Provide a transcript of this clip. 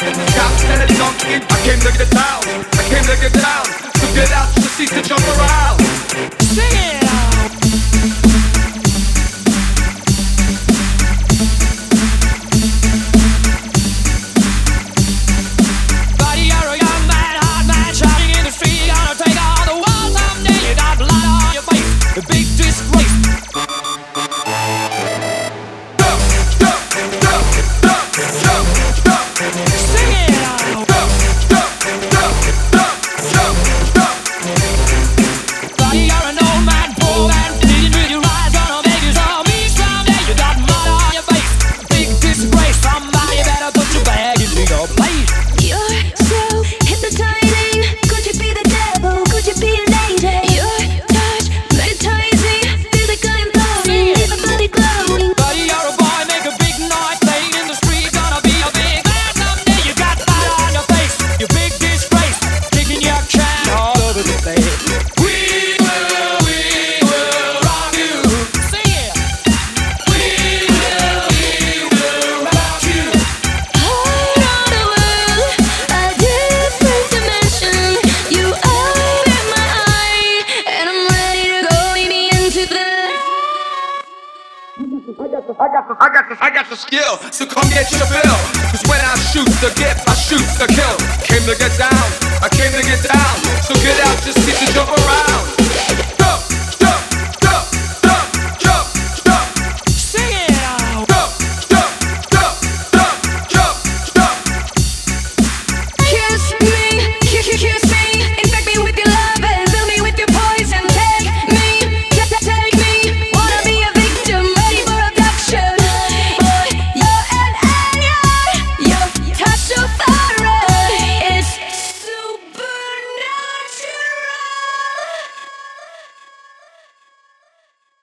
Thank you. I got the, I got the, I got the skill. So come get your fill. Cause when I shoot the gift, I shoot the kill. Came to get down.